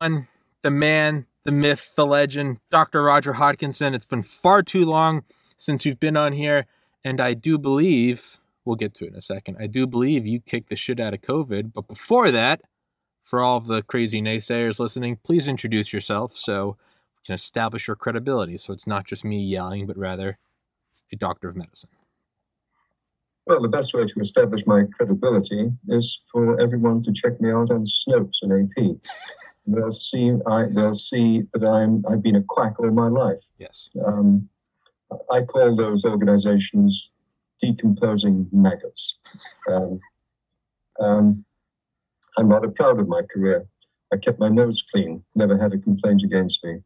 the man, the myth, the legend, Dr. Roger Hodkinson. It's been far too long since you've been on here, and I do believe we'll get to it in a second. I do believe you kicked the shit out of COVID, but before that, for all of the crazy naysayers listening, please introduce yourself so we can establish your credibility. So it's not just me yelling, but rather a doctor of medicine. Well, the best way to establish my credibility is for everyone to check me out on Snopes and AP. they'll see I, they'll see that I'm I've been a quack all my life. Yes. Um, I call those organizations decomposing maggots. Um, um, I'm rather proud of my career. I kept my nose clean, never had a complaint against me.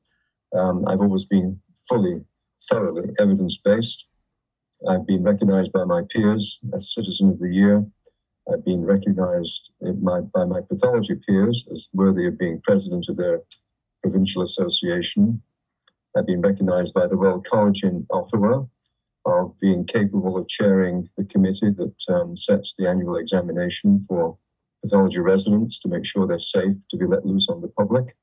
Um, I've always been fully, thoroughly evidence based. I've been recognized by my peers as Citizen of the Year. I've been recognized my, by my pathology peers as worthy of being president of their provincial association. I've been recognized by the Royal College in Ottawa of being capable of chairing the committee that um, sets the annual examination for pathology residents to make sure they're safe to be let loose on the public.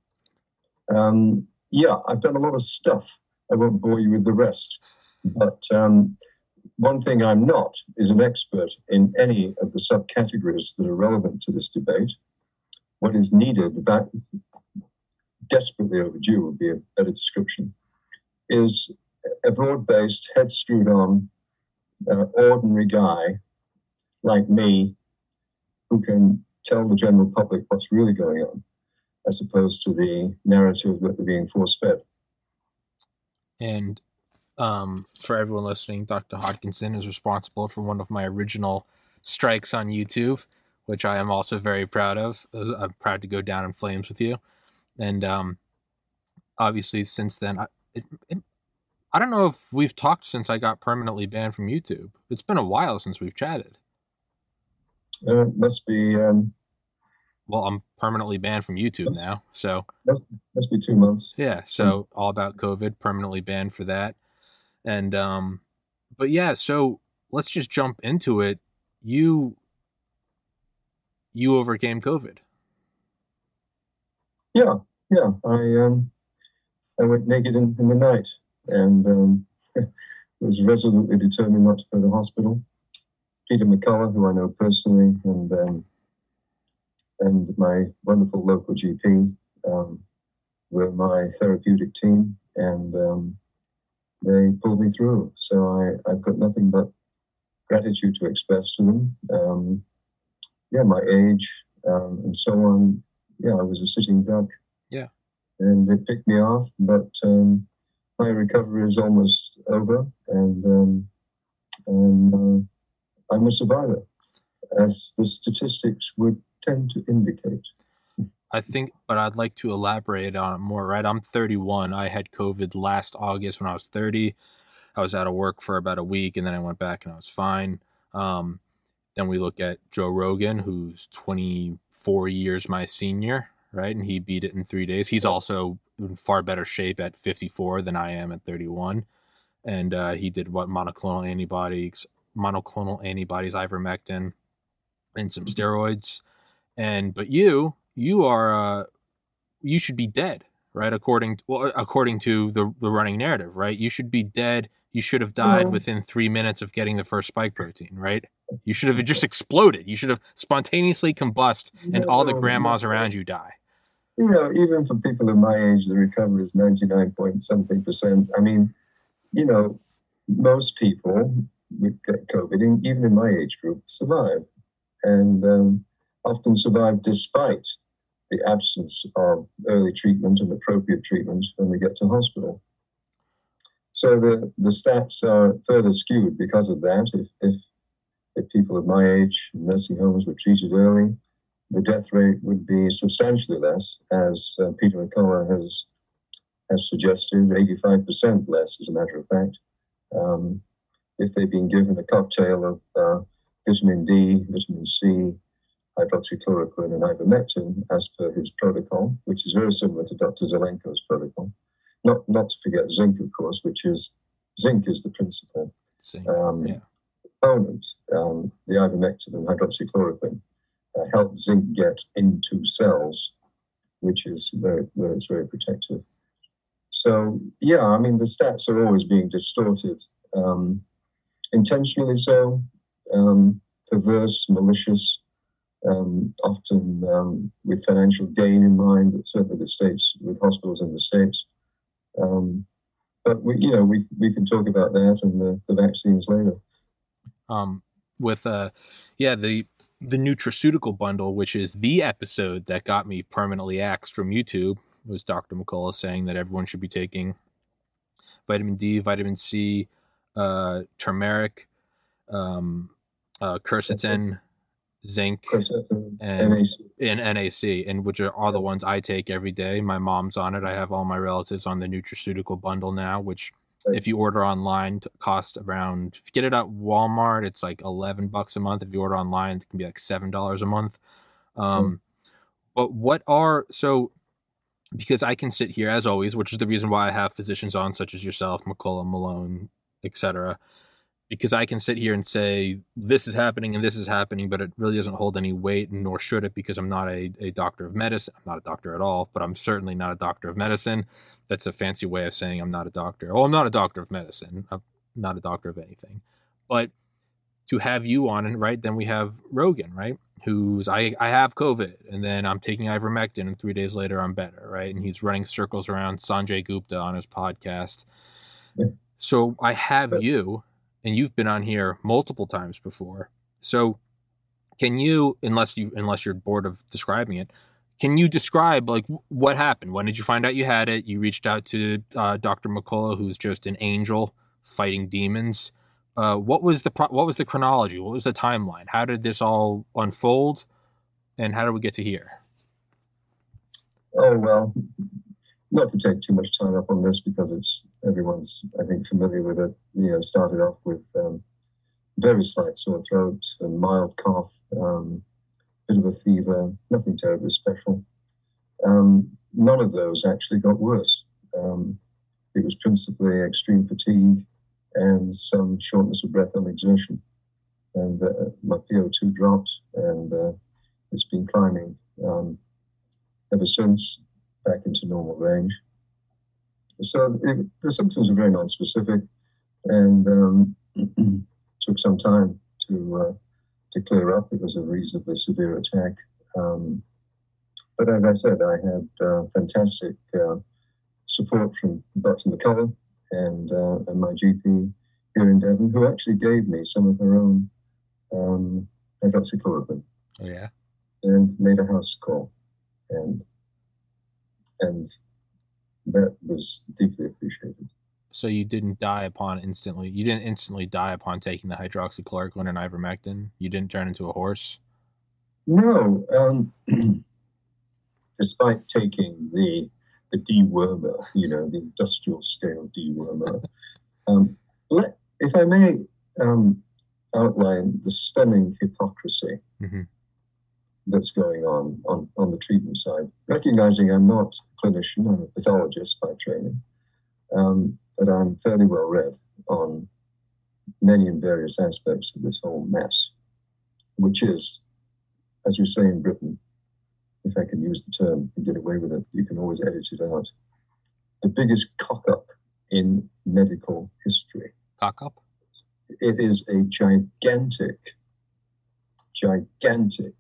Um, yeah, I've done a lot of stuff. I won't bore you with the rest. But um, one thing I'm not is an expert in any of the subcategories that are relevant to this debate. What is needed, that desperately overdue would be a better description, is a broad based, head screwed on, uh, ordinary guy like me who can tell the general public what's really going on, as opposed to the narrative that they're being force fed. And um, for everyone listening, Dr. Hodkinson is responsible for one of my original strikes on YouTube, which I am also very proud of. Uh, I'm proud to go down in flames with you. And um, obviously, since then, I, it, it, I don't know if we've talked since I got permanently banned from YouTube. It's been a while since we've chatted. Uh, must be um, well, I'm permanently banned from YouTube now. So must, must be two months. Yeah. So all about COVID, permanently banned for that. And um, but yeah, so let's just jump into it. You you overcame COVID. Yeah, yeah. I um I went naked in, in the night and um, was resolutely determined not to go to hospital. Peter McCullough, who I know personally, and um, and my wonderful local GP um, were my therapeutic team, and um, they pulled me through. So I, I've got nothing but gratitude to express to them. Um, yeah, my age um, and so on. Yeah, I was a sitting duck. Yeah. And they picked me off, but um, my recovery is almost over, and um, uh, I'm a survivor, as the statistics would tend to indicate. I think, but I'd like to elaborate on it more, right? I'm 31. I had COVID last August when I was 30. I was out of work for about a week and then I went back and I was fine. Um, then we look at Joe Rogan, who's 24 years my senior, right? And he beat it in three days. He's also in far better shape at 54 than I am at 31. And uh, he did what monoclonal antibodies, monoclonal antibodies, ivermectin, and some mm-hmm. steroids. And but you, you are uh, you should be dead, right? According to, well, according to the the running narrative, right? You should be dead. You should have died mm-hmm. within three minutes of getting the first spike protein, right? You should have just exploded. You should have spontaneously combust, and all the grandmas around you die. You know, even for people of my age, the recovery is ninety nine point something percent. I mean, you know, most people with COVID, even in my age group, survive, and um, often survive despite the absence of early treatment and appropriate treatment when they get to hospital. So the, the stats are further skewed because of that. If, if, if people of my age in nursing homes were treated early, the death rate would be substantially less, as uh, Peter McCullough has, has suggested, 85% less, as a matter of fact. Um, if they've been given a cocktail of uh, vitamin D, vitamin C, hydroxychloroquine and ivermectin as per his protocol, which is very similar to Dr. Zelenko's protocol. Not, not to forget zinc, of course, which is zinc is the principal um, yeah. component. Um, the ivermectin and hydroxychloroquine uh, help zinc get into cells which is very, where it's very protective. So yeah, I mean the stats are always being distorted, um, intentionally so, um, perverse, malicious, um, often um, with financial gain in mind. Certainly the states with hospitals in the states. Um, but we, you know, we we can talk about that and the, the vaccines later. Um, with uh, yeah, the the nutraceutical bundle, which is the episode that got me permanently axed from YouTube, was Dr. McCullough saying that everyone should be taking vitamin D, vitamin C, uh, turmeric, um, uh, quercetin, zinc, and NAC. and NAC, and which are all the ones I take every day. My mom's on it. I have all my relatives on the nutraceutical bundle now, which if you order online cost around if you get it at walmart it's like 11 bucks a month if you order online it can be like seven dollars a month um, mm. but what are so because i can sit here as always which is the reason why i have physicians on such as yourself mccullough malone etc because i can sit here and say this is happening and this is happening but it really doesn't hold any weight nor should it because i'm not a, a doctor of medicine i'm not a doctor at all but i'm certainly not a doctor of medicine that's a fancy way of saying I'm not a doctor. Oh, I'm not a doctor of medicine. I'm not a doctor of anything. But to have you on, and right then we have Rogan, right? Who's I I have COVID, and then I'm taking ivermectin, and three days later I'm better, right? And he's running circles around Sanjay Gupta on his podcast. Yeah. So I have you, and you've been on here multiple times before. So can you, unless you unless you're bored of describing it, can you describe like what happened? When did you find out you had it? You reached out to uh, Dr. McCullough, who's just an angel fighting demons. Uh, what was the pro- what was the chronology? What was the timeline? How did this all unfold, and how did we get to here? Oh well, not to take too much time up on this because it's everyone's I think familiar with it. You know, started off with um, very slight sore throat and mild cough. Um, bit of a fever, nothing terribly special. Um, none of those actually got worse. Um, it was principally extreme fatigue and some shortness of breath on exertion. And uh, my PO2 dropped, and uh, it's been climbing um, ever since back into normal range. So it, the symptoms are very non-specific, and um, took some time to uh, to clear up. It was a reasonably severe attack. Um, but as I said, I had uh, fantastic uh, support from Dr. McCullough and, uh, and my GP here in Devon, who actually gave me some of her own um, hydroxychloroquine. Oh, yeah. And made a house call. And, and that was deeply appreciated so you didn't die upon instantly. You didn't instantly die upon taking the hydroxychloroquine and ivermectin. You didn't turn into a horse. No, um, despite taking the the dewormer, you know, the industrial scale dewormer. Um, let, if I may um, outline the stunning hypocrisy mm-hmm. That's going on, on on the treatment side, recognizing I'm not a clinician, I'm a pathologist by training. Um, but I'm fairly well read on many and various aspects of this whole mess, which is, as we say in Britain, if I can use the term and get away with it, you can always edit it out. The biggest cock up in medical history. Cock up? It is a gigantic, gigantic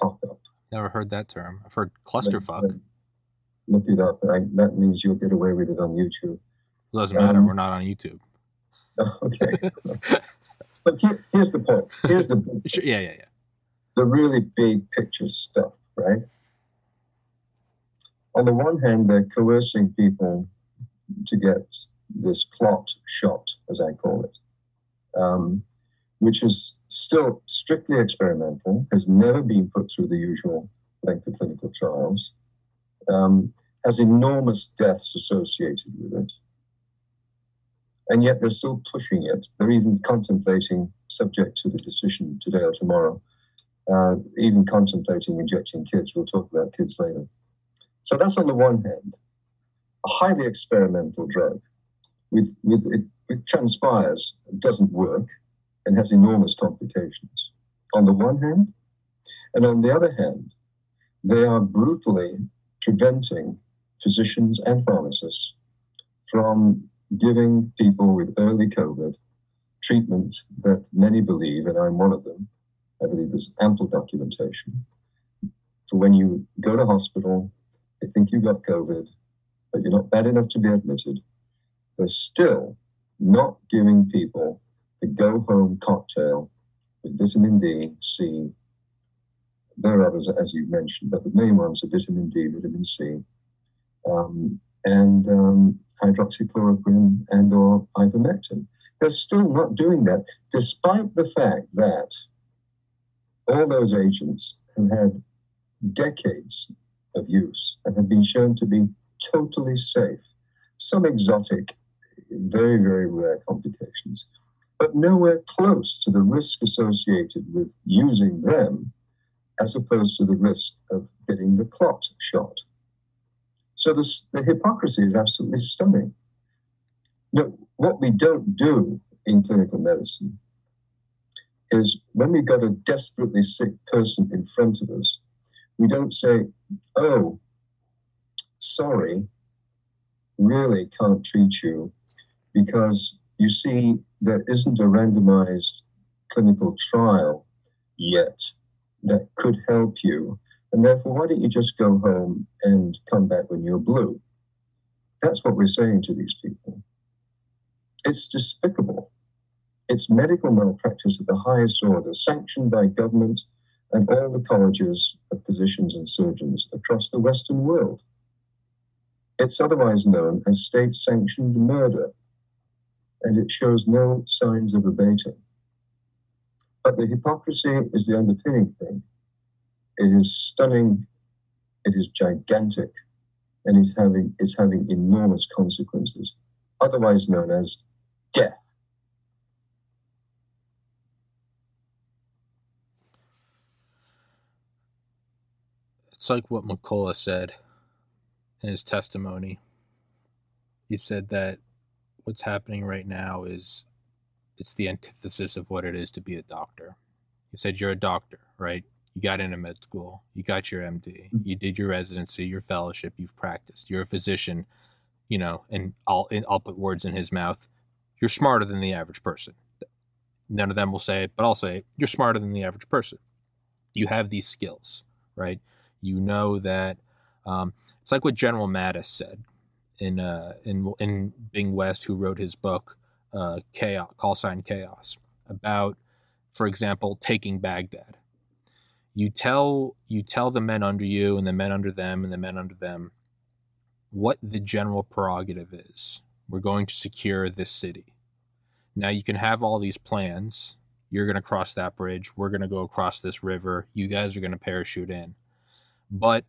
cock up. Never heard that term. I've heard clusterfuck. Look it up. I, that means you'll get away with it on YouTube. It doesn't matter. Um, We're not on YouTube. Okay. but here, here's the point. Here's the sure, yeah, yeah, yeah. The really big picture stuff, right? On the one hand, they're coercing people to get this clot shot, as I call it, um, which is still strictly experimental, has never been put through the usual length of clinical trials, um, has enormous deaths associated with it and yet they're still pushing it. They're even contemplating, subject to the decision today or tomorrow, uh, even contemplating injecting kids. We'll talk about kids later. So that's on the one hand, a highly experimental drug. With, with it, it transpires, it doesn't work, and has enormous complications. On the one hand, and on the other hand, they are brutally preventing physicians and pharmacists from giving people with early COVID treatment that many believe, and I'm one of them, I believe there's ample documentation for when you go to hospital, they think you got COVID, but you're not bad enough to be admitted. They're still not giving people the go home cocktail with vitamin D, C. There are others, as you mentioned, but the main ones are vitamin D, vitamin C, um, and um, hydroxychloroquine and or ivermectin. They're still not doing that, despite the fact that all those agents have had decades of use and have been shown to be totally safe. Some exotic, very, very rare complications, but nowhere close to the risk associated with using them as opposed to the risk of getting the clot shot. So this, the hypocrisy is absolutely stunning. Know, what we don't do in clinical medicine is when we've got a desperately sick person in front of us, we don't say, oh, sorry, really can't treat you because you see, there isn't a randomized clinical trial yet that could help you. And therefore, why don't you just go home and come back when you're blue? That's what we're saying to these people. It's despicable. It's medical malpractice of the highest order, sanctioned by government and all the colleges of physicians and surgeons across the Western world. It's otherwise known as state sanctioned murder, and it shows no signs of abating. But the hypocrisy is the underpinning thing. It is stunning, it is gigantic, and it's having, it's having enormous consequences, otherwise known as death. It's like what McCullough said in his testimony. He said that what's happening right now is it's the antithesis of what it is to be a doctor. He said you're a doctor, right? You got into med school, you got your MD, mm-hmm. you did your residency, your fellowship, you've practiced. You're a physician, you know, and I'll I'll put words in his mouth. You're smarter than the average person. None of them will say it, but I'll say it. You're smarter than the average person. You have these skills, right? you know that um, it's like what General Mattis said in uh, in in Bing West, who wrote his book uh, "Chaos," call sign Chaos, about, for example, taking Baghdad. You tell you tell the men under you and the men under them and the men under them what the general prerogative is. We're going to secure this city. Now you can have all these plans. You're going to cross that bridge. We're going to go across this river. You guys are going to parachute in but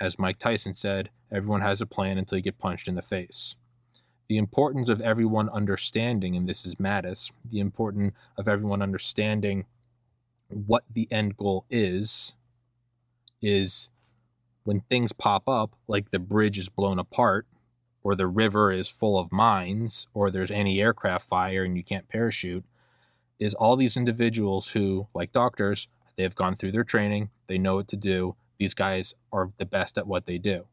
as Mike Tyson said, everyone has a plan until you get punched in the face. The importance of everyone understanding, and this is Mattis, the importance of everyone understanding what the end goal is, is when things pop up, like the bridge is blown apart, or the river is full of mines, or there's any aircraft fire and you can't parachute, is all these individuals who, like doctors, they have gone through their training, they know what to do, these guys are the best at what they do.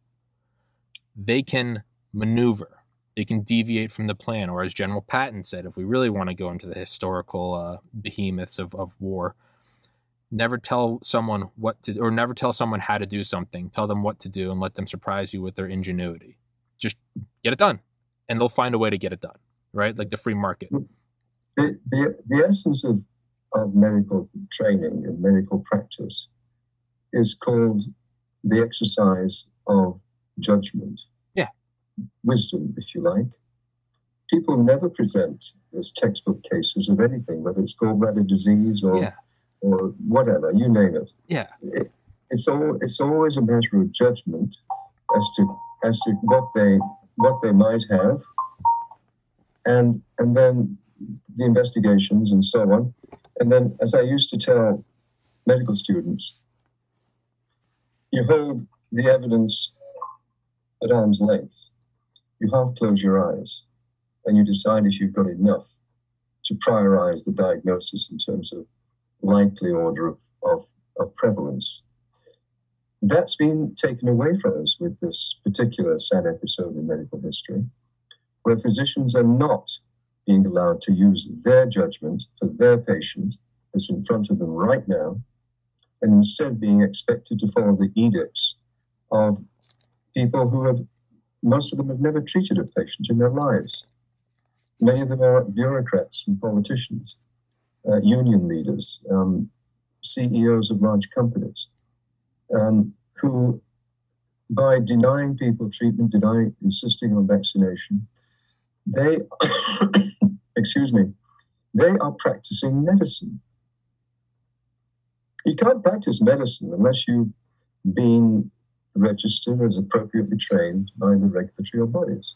They can maneuver, they can deviate from the plan, or as General Patton said, if we really want to go into the historical uh, behemoths of, of war, never tell someone what to or never tell someone how to do something. Tell them what to do and let them surprise you with their ingenuity. Just get it done and they'll find a way to get it done right? Like the free market. The, the, the essence of, of medical training and medical practice is called the exercise of judgment. Yeah. Wisdom, if you like. People never present as textbook cases of anything, whether it's gallbladder disease or yeah. or whatever, you name it. Yeah. It, it's all it's always a matter of judgment as to as to what they what they might have and and then the investigations and so on. And then as I used to tell medical students, you hold the evidence at arm's length. You half close your eyes and you decide if you've got enough to priorize the diagnosis in terms of likely order of, of, of prevalence. That's been taken away from us with this particular sad episode in medical history, where physicians are not being allowed to use their judgment for their patient that's in front of them right now, and instead being expected to follow the edicts of people who have, most of them have never treated a patient in their lives. Many of them are bureaucrats and politicians, uh, union leaders, um, CEOs of large companies, um, who, by denying people treatment, denying, insisting on vaccination, they, excuse me, they are practicing medicine. You can't practice medicine unless you've been registered as appropriately trained by the regulatory bodies.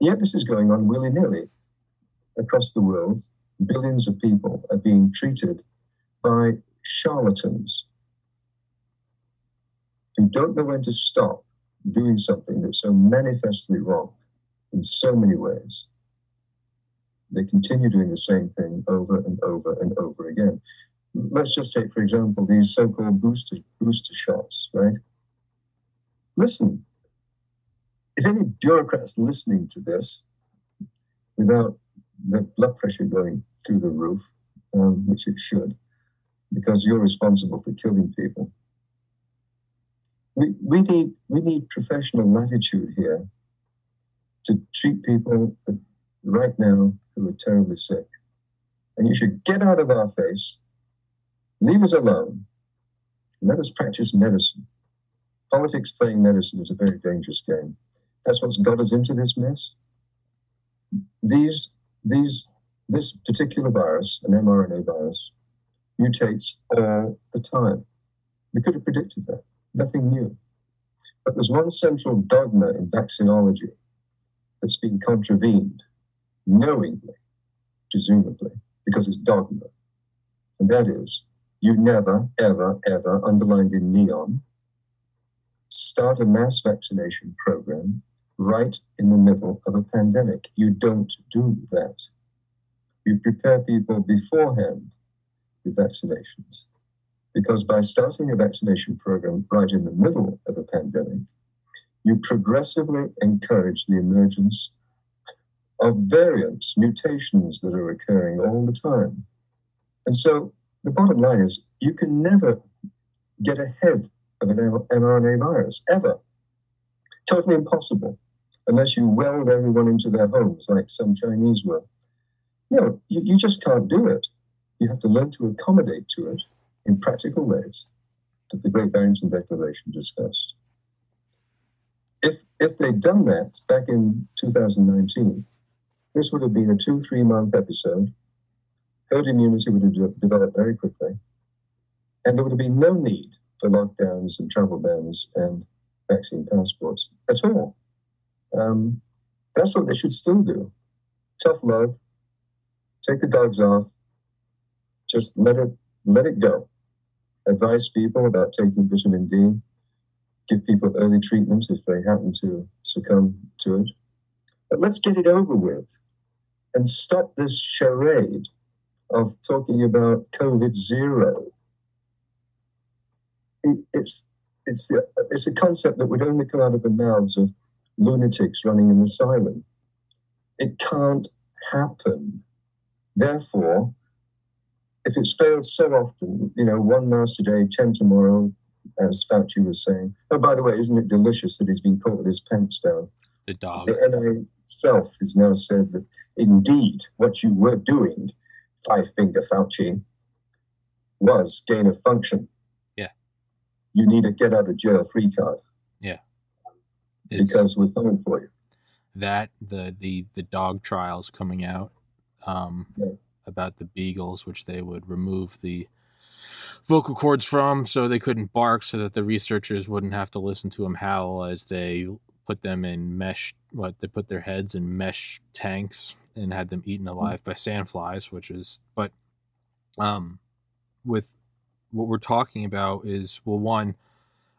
Yet this is going on willy nilly across the world. Billions of people are being treated by charlatans who don't know when to stop doing something that's so manifestly wrong in so many ways. They continue doing the same thing over and over and over again. Let's just take, for example, these so called booster, booster shots, right? Listen, if any bureaucrats listening to this without the blood pressure going through the roof, um, which it should, because you're responsible for killing people. We, we, need, we need professional latitude here to treat people right now who are terribly sick. And you should get out of our face, leave us alone, let us practice medicine. Politics playing medicine is a very dangerous game. That's what's got us into this mess. These, these, this particular virus, an mRNA virus, mutates all the time. We could have predicted that. Nothing new. But there's one central dogma in vaccinology that's been contravened knowingly, presumably, because it's dogma. And that is, you never, ever, ever, underlined in neon, start a mass vaccination program right in the middle of a pandemic. You don't do that. You prepare people beforehand with vaccinations. Because by starting a vaccination program right in the middle of a pandemic, you progressively encourage the emergence of variants, mutations that are occurring all the time. And so the bottom line is you can never get ahead of an mRNA virus, ever. Totally impossible, unless you weld everyone into their homes like some Chinese will. No, you, you just can't do it. You have to learn to accommodate to it in practical ways that the Great Barrington Declaration discussed. If, if they'd done that back in 2019, this would have been a two, three month episode. Herd immunity would have de- developed very quickly. And there would have been no need for lockdowns and travel bans and vaccine passports at all. Um, that's what they should still do. Tough love, take the dogs off, just let it let it go. Advise people about taking vitamin D. Give people early treatment if they happen to succumb to it. But let's get it over with and stop this charade of talking about COVID zero. It, it's it's the it's a concept that would only come out of the mouths of lunatics running an asylum. It can't happen. Therefore, if it's failed so often, you know, one mask today, 10 tomorrow, as Fauci was saying. Oh, by the way, isn't it delicious that he's been caught with his pants down? The dog. The NIH itself has now said that indeed what you were doing, five finger Fauci, was gain of function. You need a get out of jail free card. Yeah. It's because we're coming for you. That the the the dog trials coming out. Um yeah about the beagles, which they would remove the vocal cords from so they couldn't bark so that the researchers wouldn't have to listen to them howl as they put them in mesh what they put their heads in mesh tanks and had them eaten alive by sandflies which is but um with what we're talking about is well one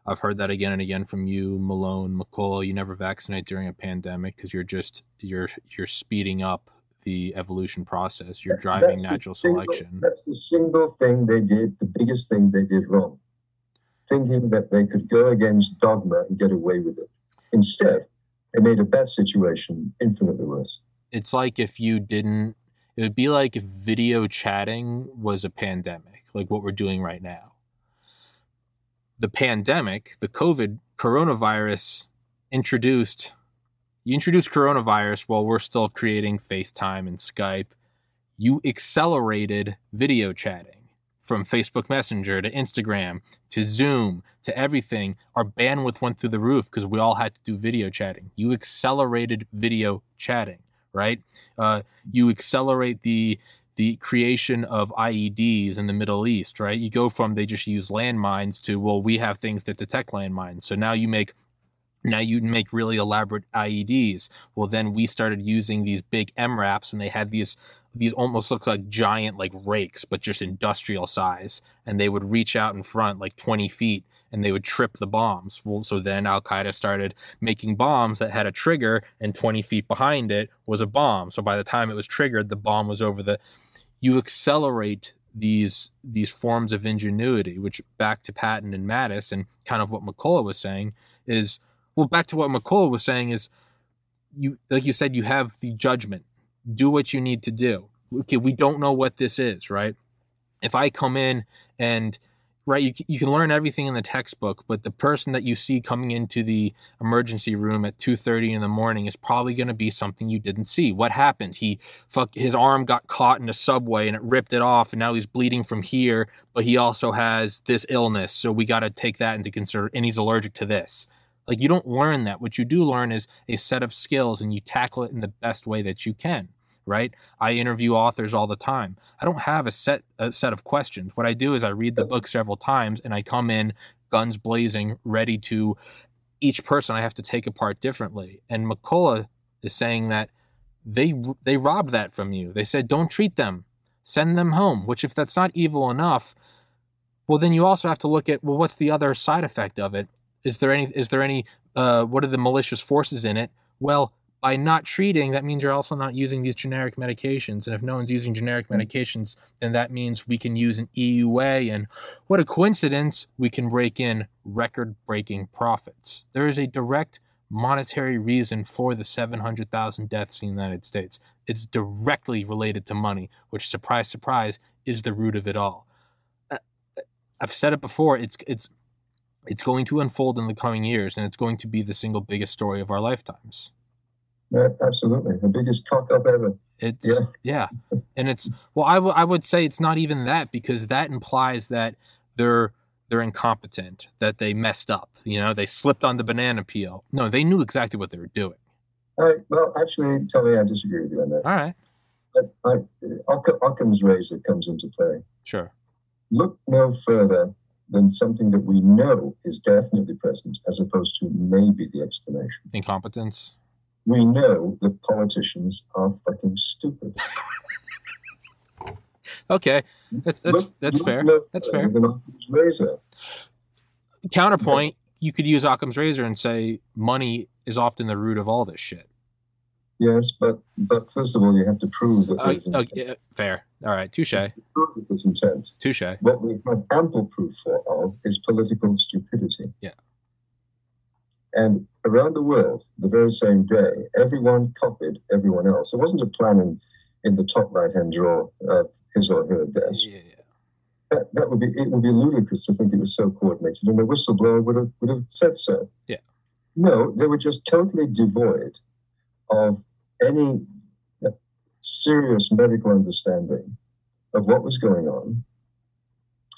I've heard that again and again from you, Malone, McCullough. You never vaccinate during a pandemic because you're just you're you're speeding up the evolution process. You're driving that's natural single, selection. That's the single thing they did, the biggest thing they did wrong. thinking that they could go against dogma and get away with it. Instead, they made a bad situation infinitely worse. It's like if you didn't, it would be like if video chatting was a pandemic, like what we're doing right now. The pandemic, the COVID coronavirus introduced, you introduced coronavirus while we're still creating FaceTime and Skype. You accelerated video chatting from Facebook Messenger to Instagram to Zoom to everything, our bandwidth went through the roof because we all had to do video chatting. You accelerated video chatting, right? Uh, you accelerate the the creation of IEDs in the Middle East, right? You go from they just use landmines to well, we have things that detect landmines. So now you make now you make really elaborate IEDs. Well, then we started using these big MRAPs, and they had these these almost look like giant like rakes, but just industrial size. And they would reach out in front like 20 feet and they would trip the bombs. Well, so then Al Qaeda started making bombs that had a trigger and 20 feet behind it was a bomb. So by the time it was triggered, the bomb was over the. You accelerate these these forms of ingenuity, which back to Patton and Mattis and kind of what McCullough was saying is well, back to what McCullough was saying is you like you said, you have the judgment do what you need to do. Okay, we don't know what this is, right? If I come in and right you, you can learn everything in the textbook but the person that you see coming into the emergency room at 2.30 in the morning is probably going to be something you didn't see what happened he fuck his arm got caught in a subway and it ripped it off and now he's bleeding from here but he also has this illness so we got to take that into consideration and he's allergic to this like you don't learn that. What you do learn is a set of skills and you tackle it in the best way that you can. Right? I interview authors all the time. I don't have a set a set of questions. What I do is I read the book several times and I come in guns blazing, ready to each person I have to take apart differently. And McCullough is saying that they they robbed that from you. They said don't treat them. Send them home, which if that's not evil enough, well then you also have to look at well what's the other side effect of it? Is there any? Is there any? Uh, what are the malicious forces in it? Well, by not treating, that means you're also not using these generic medications. And if no one's using generic hmm. medications, then that means we can use an EUA. And what a coincidence, we can break in record breaking profits. There is a direct monetary reason for the 700,000 deaths in the United States. It's directly related to money, which, surprise, surprise, is the root of it all. Uh, I've said it before. It's it's it's going to unfold in the coming years, and it's going to be the single biggest story of our lifetimes. Yeah, absolutely, the biggest cock up ever. It's yeah, yeah, and it's well, I, w- I would say it's not even that because that implies that they're they're incompetent, that they messed up. You know, they slipped on the banana peel. No, they knew exactly what they were doing. All right. Well, actually, tell me I disagree with you on that. All right. I, Occam's razor comes into play. Sure. Look no further than something that we know is definitely present as opposed to maybe the explanation. Incompetence? We know that politicians are fucking stupid. okay. That's that's that's fair. That's fair. Razor. Counterpoint, you could use Occam's razor and say money is often the root of all this shit. Yes, but but first of all, you have to prove that there's uh, yeah, fair. All right, touche. Prove that there's intent. Touche. What we have ample proof for of is political stupidity. Yeah. And around the world, the very same day, everyone copied everyone else. There wasn't a plan in, in the top right hand drawer of his or her desk. Yeah, yeah. That, that would be it would be ludicrous to think it was so coordinated, and the whistleblower would have would have said so. Yeah. No, they were just totally devoid of any serious medical understanding of what was going on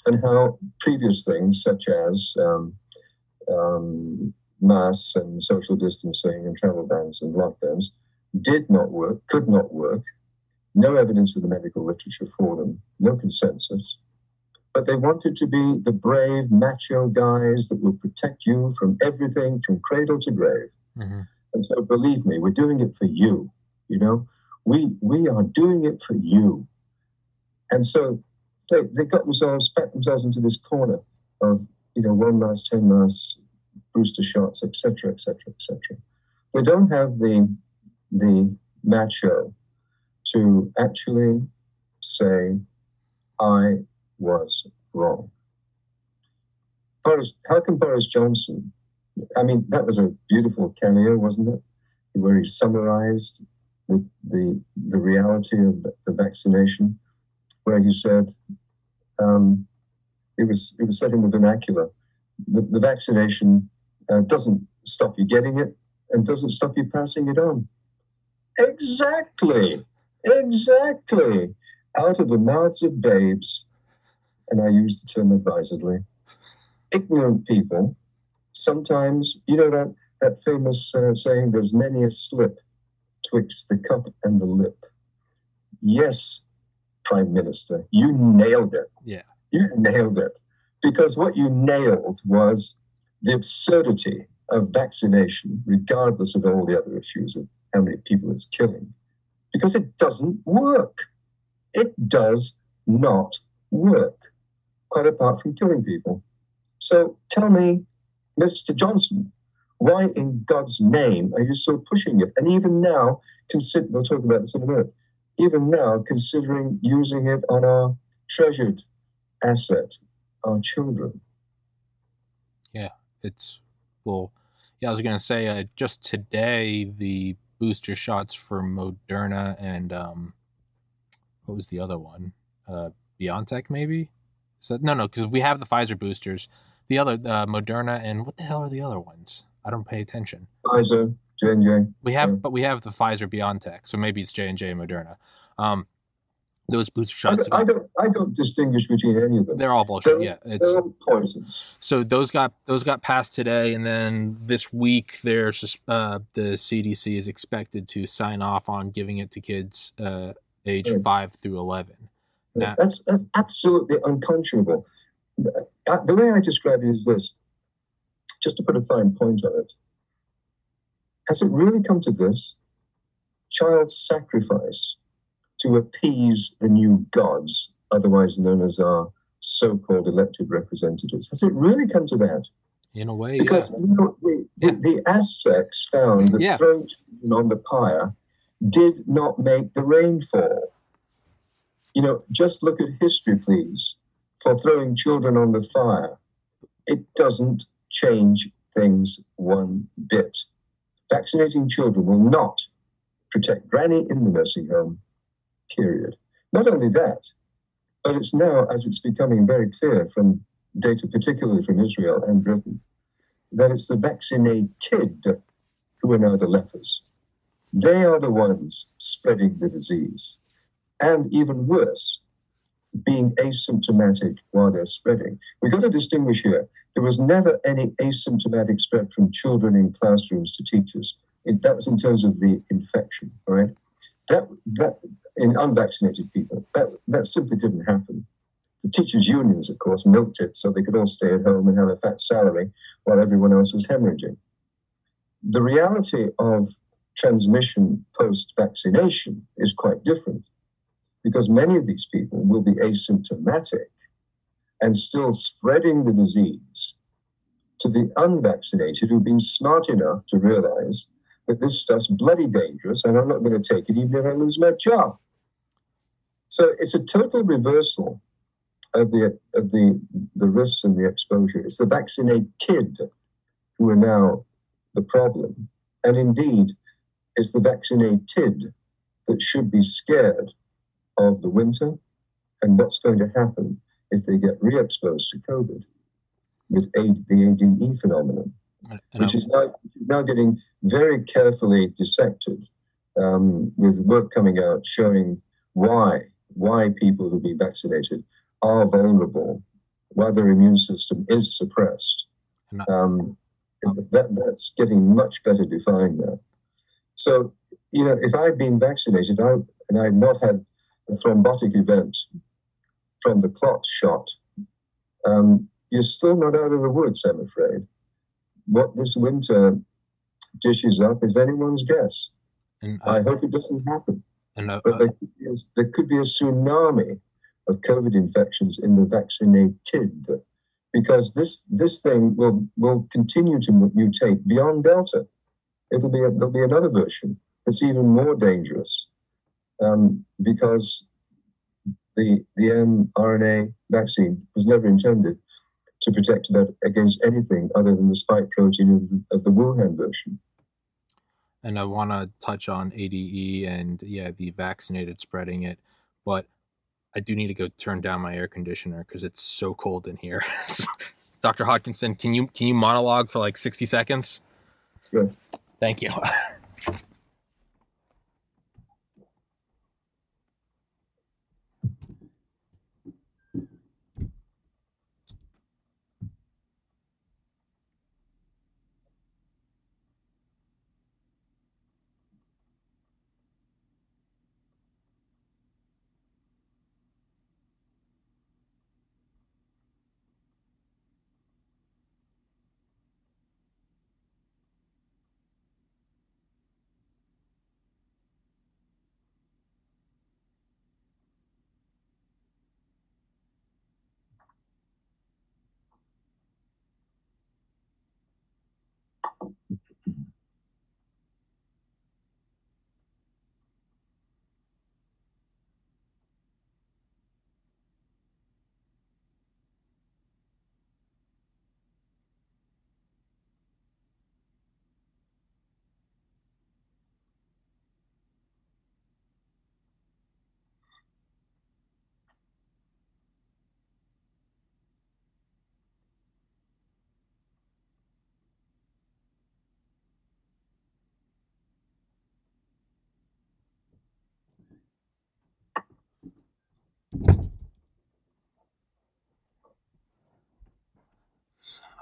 and how previous things such as um, um, masks and social distancing and travel bans and lockdowns did not work, could not work. No evidence of the medical literature for them, no consensus. But they wanted to be the brave, macho guys that will protect you from everything from cradle to grave. Mm-hmm. And so, believe me, we're doing it for you. You know, we we are doing it for you. And so they, they got themselves backed themselves into this corner of you know one last ten last booster shots, etc., etc., etc. They don't have the the macho to actually say, "I was wrong." Boris, how can Boris Johnson? I mean, that was a beautiful cameo, wasn't it? Where he summarized the the, the reality of the vaccination, where he said, um, it was it was said in the vernacular, the, the vaccination uh, doesn't stop you getting it and doesn't stop you passing it on. Exactly, exactly. Out of the mouths of babes, and I use the term advisedly, ignorant people. Sometimes, you know that that famous uh, saying, "There's many a slip twixt the cup and the lip." Yes, Prime Minister, you nailed it. Yeah, you nailed it because what you nailed was the absurdity of vaccination, regardless of all the other issues of how many people it's killing, because it doesn't work. It does not work, quite apart from killing people. So tell me, Mr. Johnson, why in God's name are you still pushing it? And even now, consider, we'll talk about this in a minute, even now, considering using it on our treasured asset, our children. Yeah, it's, well, yeah, I was going to say uh, just today, the booster shots for Moderna and um, what was the other one? Uh, BioNTech, maybe? So, no, no, because we have the Pfizer boosters. The other, uh, Moderna, and what the hell are the other ones? I don't pay attention. Pfizer, J and J. We have, yeah. but we have the Pfizer BioNTech, so maybe it's J and J Moderna. Um, those booster shots. I, I, don't. I don't distinguish between any of them. They're all bullshit. They're, yeah, it's they're all poisons. So those got those got passed today, and then this week, there's uh, the CDC is expected to sign off on giving it to kids uh, age yeah. five through eleven. Now, that's, that's absolutely unconscionable. Uh, the way I describe it is this: just to put a fine point on it, has it really come to this? Child sacrifice to appease the new gods, otherwise known as our so called elected representatives. Has it really come to that? In a way, because yeah. you know, the, the, yeah. the, Aztecs found that yeah. throwing children on the pyre did not make the rainfall. You know, just look at history, please. For throwing children on the fire, it doesn't change things one bit. Vaccinating children will not protect granny in the nursing home period. Not only that, but it's now, as it's becoming very clear from data, particularly from Israel and Britain, that it's the vaccinated who are now the lepers. They are the ones spreading the disease. And even worse, being asymptomatic while they're spreading. We've got to distinguish here. There was never any asymptomatic spread from children in classrooms to teachers. It, that was in terms of the infection, right? That, that in unvaccinated people. That, that simply didn't happen. The teachers' unions, of course, milked it so they could all stay at home and have a fat salary while everyone else was hemorrhaging. The reality of transmission post vaccination is quite different because many of these people will be asymptomatic and still spreading the disease to the unvaccinated who've been smart enough to realize that this stuff's bloody dangerous and I'm not going to take it even if I lose my job. So it's a total reversal of the of the the risks and the exposure. It's the vaccinated who are now the problem, and indeed, it's the vaccinated that should be scared of the winter and what's going to happen if they get re-exposed to COVID with the ADE phenomenon, which is now, now getting very carefully dissected um, with work coming out showing why why people who've been vaccinated are vulnerable, why their immune system is suppressed. Um, that, that's getting much better defined now. So, you know, if I'd been vaccinated I, and I'd not had a thrombotic event from the clot shot, um, you're still not out of the woods, I'm afraid. What this winter dishes up is anyone's guess. And I, I hope it doesn't happen. And, uh, but there could, a, there could, be a, tsunami of COVID infections in the vaccinated because this this thing will will continue to mutate beyond Delta. It'll be a, there'll be another version that's even more dangerous um, because the the mRNA vaccine was never intended to protect that against anything other than the spike protein of the, of the Wuhan version. And I want to touch on ADE and yeah, the vaccinated spreading it, but I do need to go turn down my air conditioner because it's so cold in here. Dr. Hodkinson, can you can you monologue for like sixty seconds? Sure. Thank you.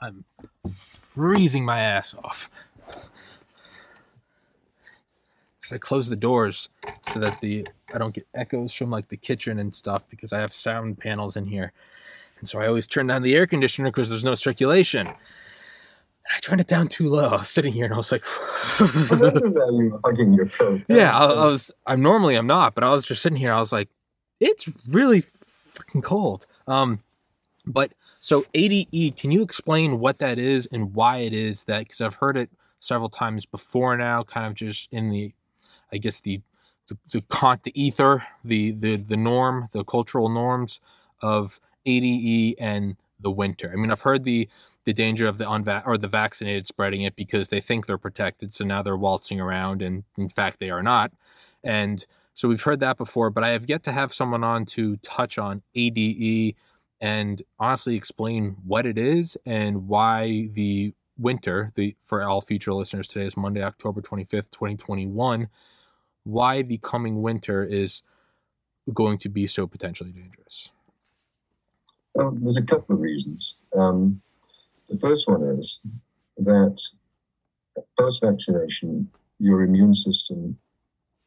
I'm freezing my ass off. Because I close the doors so that the I don't get echoes from like the kitchen and stuff because I have sound panels in here. And so I always turn down the air conditioner because there's no circulation. And I turned it down too low. I was sitting here and I was like, you hugging your coat. Yeah, I, I was. I'm normally I'm not, but I was just sitting here. I was like, it's really fucking cold. Um, but so ADE, can you explain what that is and why it is that? Because I've heard it several times before now, kind of just in the, I guess the the the, con- the ether, the the the norm, the cultural norms of ADE and the winter. I mean, I've heard the the danger of the unva- or the vaccinated spreading it because they think they're protected, so now they're waltzing around, and in fact they are not. And so we've heard that before, but I have yet to have someone on to touch on ADE and honestly explain what it is and why the winter, the for all future listeners, today is Monday, October 25th, 2021, why the coming winter is going to be so potentially dangerous. Well, there's a couple of reasons. Um, the first one is that post vaccination, your immune system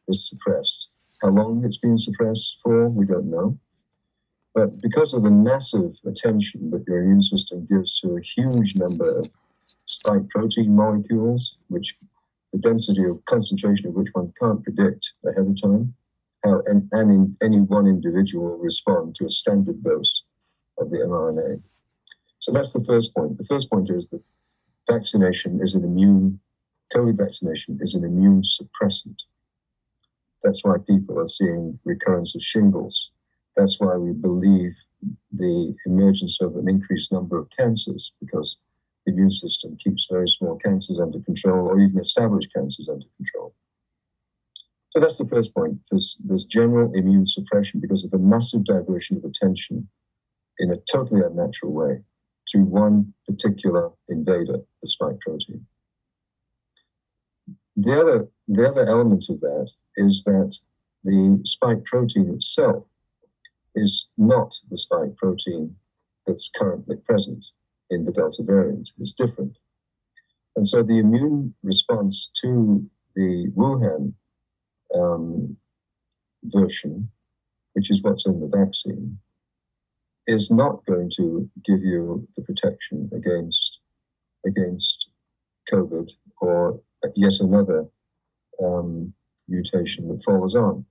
is suppressed. How long it's been suppressed for, we don't know. But because of the massive attention that your immune system gives to a huge number of spike protein molecules, which the density of concentration of which one can't predict ahead of time, how and, in, any one individual will respond to a standard dose of the mRNA. So that's the first point. The first point is that vaccination is an immune, COVID vaccination is an immune suppressant. That's why people are seeing recurrence of shingles that's why we believe the emergence of an increased number of cancers because the immune system keeps very small cancers under control or even established cancers under control. So that's the first point. There's general immune suppression because of the massive diversion of attention in a totally unnatural way to one particular invader, the spike protein. The other, the other element of that is that the spike protein itself is not the spike protein that's currently present in the Delta variant. It's different. And so the immune response to the Wuhan um, version, which is what's in the vaccine, is not going to give you the protection against against COVID or yet another um, mutation that follows on.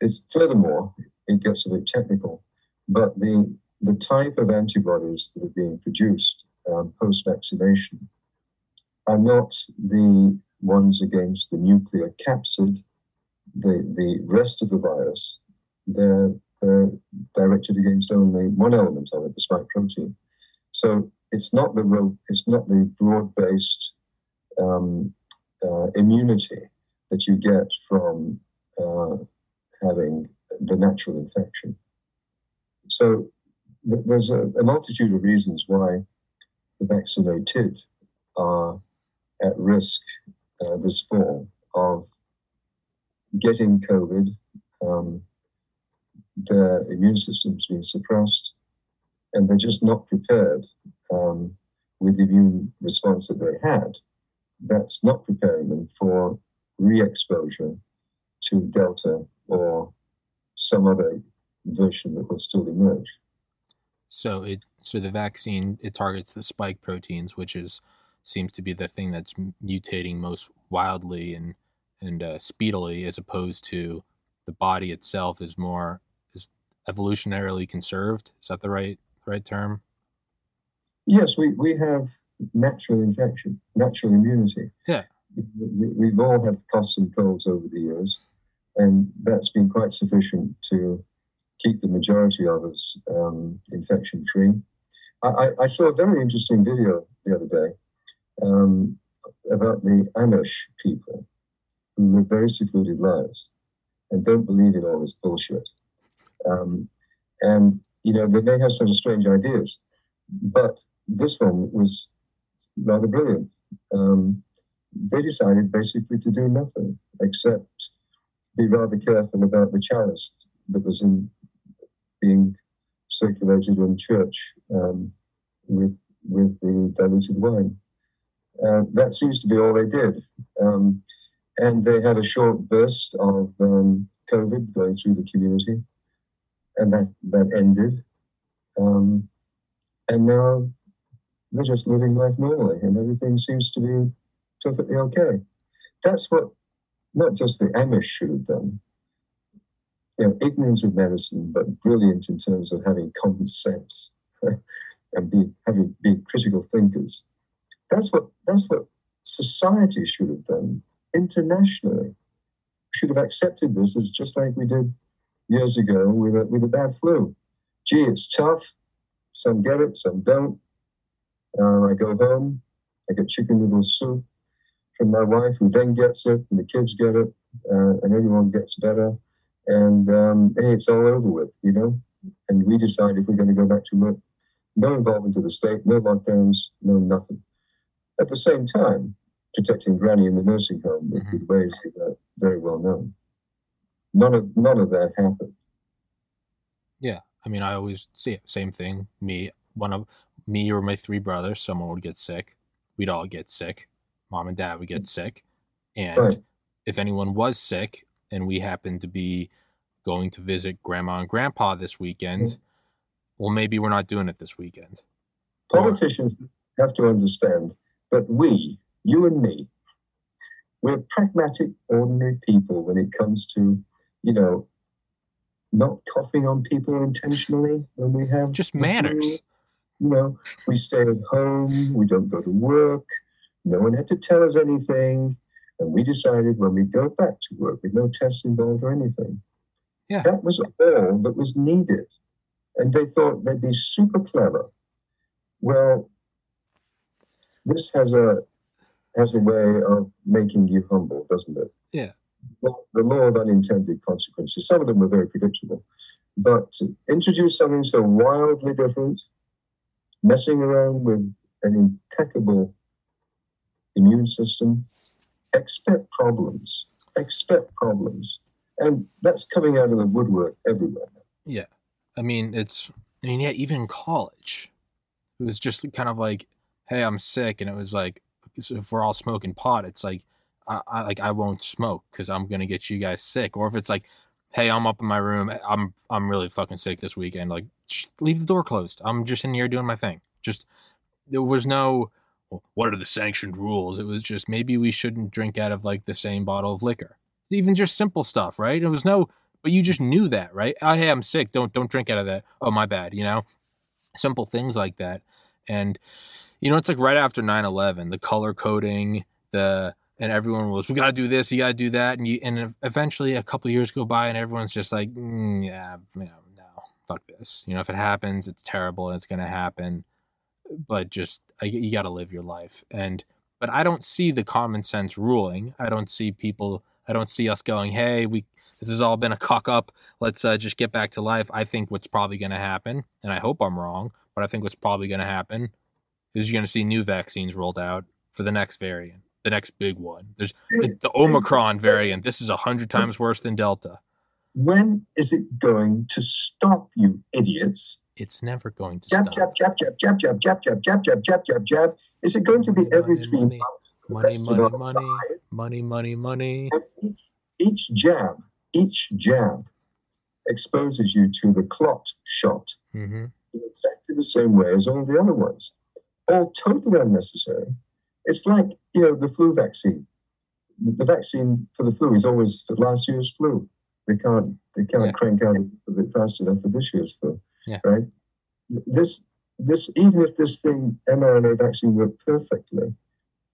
It's, furthermore, it gets a bit technical, but the, the type of antibodies that are being produced um, post vaccination are not the ones against the nuclear capsid, the, the rest of the virus. They're uh, directed against only one element of it, the spike protein. So it's not the it's not the broad-based um, uh, immunity that you get from uh, having the natural infection. So th- there's a, a, multitude of reasons why the vaccinated are at risk uh, this fall of getting COVID, um, their immune system's being suppressed, and they're just not prepared um, with the immune response that they had. That's not preparing them for re exposure to Delta or some other version that will still emerge. So it so the vaccine it targets the spike proteins, which is seems to be the thing that's mutating most wildly and and uh, speedily, as opposed to the body itself is more is evolutionarily conserved. Is that the right right term? Yes, we, we have natural infection, natural immunity. Yeah. We, have all had coughs and colds over the years, and that's been quite sufficient to keep the majority of us um, infection free. I, I, saw a very interesting video the other day um, about the Amish people who live very secluded lives and don't believe in all this bullshit. Um, and, you know, they may have some strange ideas, but this one was rather brilliant. Um, they decided basically to do nothing except be rather careful about the chalice that was in being circulated in church um, with with the diluted wine. Uh, that seems to be all they did. Um, and they had a short burst of um, COVID going through the community, and that, that ended. Um, and now they're just living life normally, and everything seems to be perfectly okay. That's what not just the Amish should have done. You know, ignorant of medicine, but brilliant in terms of having common sense and be, having being critical thinkers. That's what that's what society should have done internationally. Should have accepted this as just like we did years ago with a, with a bad flu. Gee, it's tough. Some get it, some don't. Uh, I go home, I get chicken noodle soup from my wife, who then gets it, and the kids get it, uh, and everyone gets better. And um, hey, it's all over with, you know. And we decide if we're going to go back to work, no involvement of the state, no lockdowns, no nothing. At the same time, protecting Granny in the nursing home mm-hmm. with ways that are very well known. None of none of that happened. Yeah, I mean, I always see it. Same thing. Me, one of me or my three brothers, someone would get sick. We'd all get sick. Mom and dad would get sick, and right. if anyone was sick, and we happened to be going to visit grandma and grandpa this weekend, mm-hmm. well, maybe we're not doing it this weekend. Politicians or, have to understand that we, you and me, we're pragmatic, ordinary people when it comes to, you know, not coughing on people intentionally when we have just manners. You know, we stay at home, we don't go to work, no one had to tell us anything. And we decided when we go back to work with no tests involved or anything. Yeah. That was all that was needed. And they thought they'd be super clever. Well, this has a has a way of making you humble, doesn't it? Yeah. Well, the law of unintended consequences. Some of them were very predictable, but to introduce something so wildly different, messing around with an impeccable immune system, expect problems. Expect problems, and that's coming out of the woodwork everywhere. Yeah, I mean it's. I mean, yeah, even in college, it was just kind of like, "Hey, I'm sick," and it was like, if we're all smoking pot, it's like, I, I like I won't smoke because I'm gonna get you guys sick. Or if it's like, hey, I'm up in my room, I'm I'm really fucking sick this weekend. Like, leave the door closed. I'm just in here doing my thing. Just there was no, what are the sanctioned rules? It was just maybe we shouldn't drink out of like the same bottle of liquor. Even just simple stuff, right? It was no, but you just knew that, right? Oh, hey, I'm sick. Don't don't drink out of that. Oh, my bad. You know, simple things like that, and you know, it's like right after 9-11, the color coding, the and everyone was, we got to do this, you got to do that, and you, and eventually a couple years go by, and everyone's just like, mm, yeah, yeah, fuck this. You know, if it happens, it's terrible and it's to happen. But just I, you got to live your life. And but I don't see the common sense ruling. I don't see people. I don't see us going, hey, we this has all been a cock up. Let's uh, just get back to life. I think what's probably going to happen, and I hope I'm wrong, but I think what's probably going to happen is you're going to see new vaccines rolled out for the next variant, the next big one. There's the, the Omicron variant. This is a hundred times worse than Delta. When is it going to stop, you idiots? It's never going to jab, stop. Jab, jab, jab, jab, jab, jab, jab, jab, jab, jab, jab. jab. Is it going to be every Money, three money, months? Money, money, money, money, money, money. Each, each jab, each jab exposes you to the clot shot hmm in exactly the same way as all the other ones. All totally unnecessary. It's like, you know, the flu vaccine. The the vaccine for the flu is always for last year's flu. They can't they can't Yeah. crank out a bit fast enough for this year's flu. Yeah. Right? This this even if this thing mRNA vaccine worked perfectly,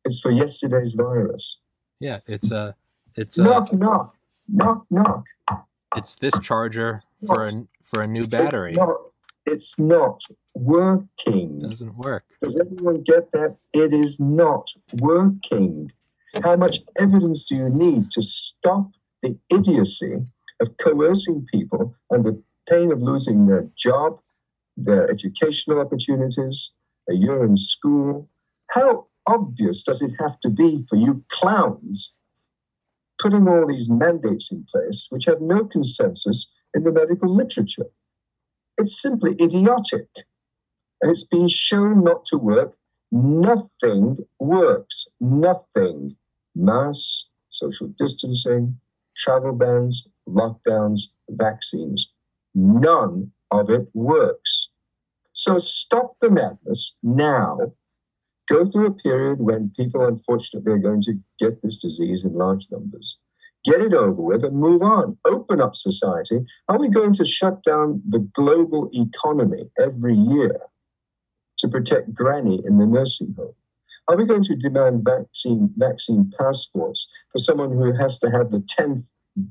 it's for yesterday's virus. Yeah, it's a, it's a, knock knock. Knock knock. it's this charger for a for a new battery. It's not, it's not working. Doesn't work. Does everyone get that? It is not working. How much evidence do you need to stop the idiocy of coercing people under pain of losing their job, their educational opportunities, a year in school? How obvious does it have to be for you clowns putting all these mandates in place which have no consensus in the medical literature? It's simply idiotic and it's been shown not to work. Nothing works. Nothing. Mass, social distancing, travel bans, lockdowns, vaccines. None of it works. So stop the madness now. Go through a period when people, unfortunately, are going to get this disease in large numbers. Get it over with and move on. Open up society. Are we going to shut down the global economy every year? to protect granny in the nursing home? Are we going to demand vaccine vaccine passports for someone who has to have the tenth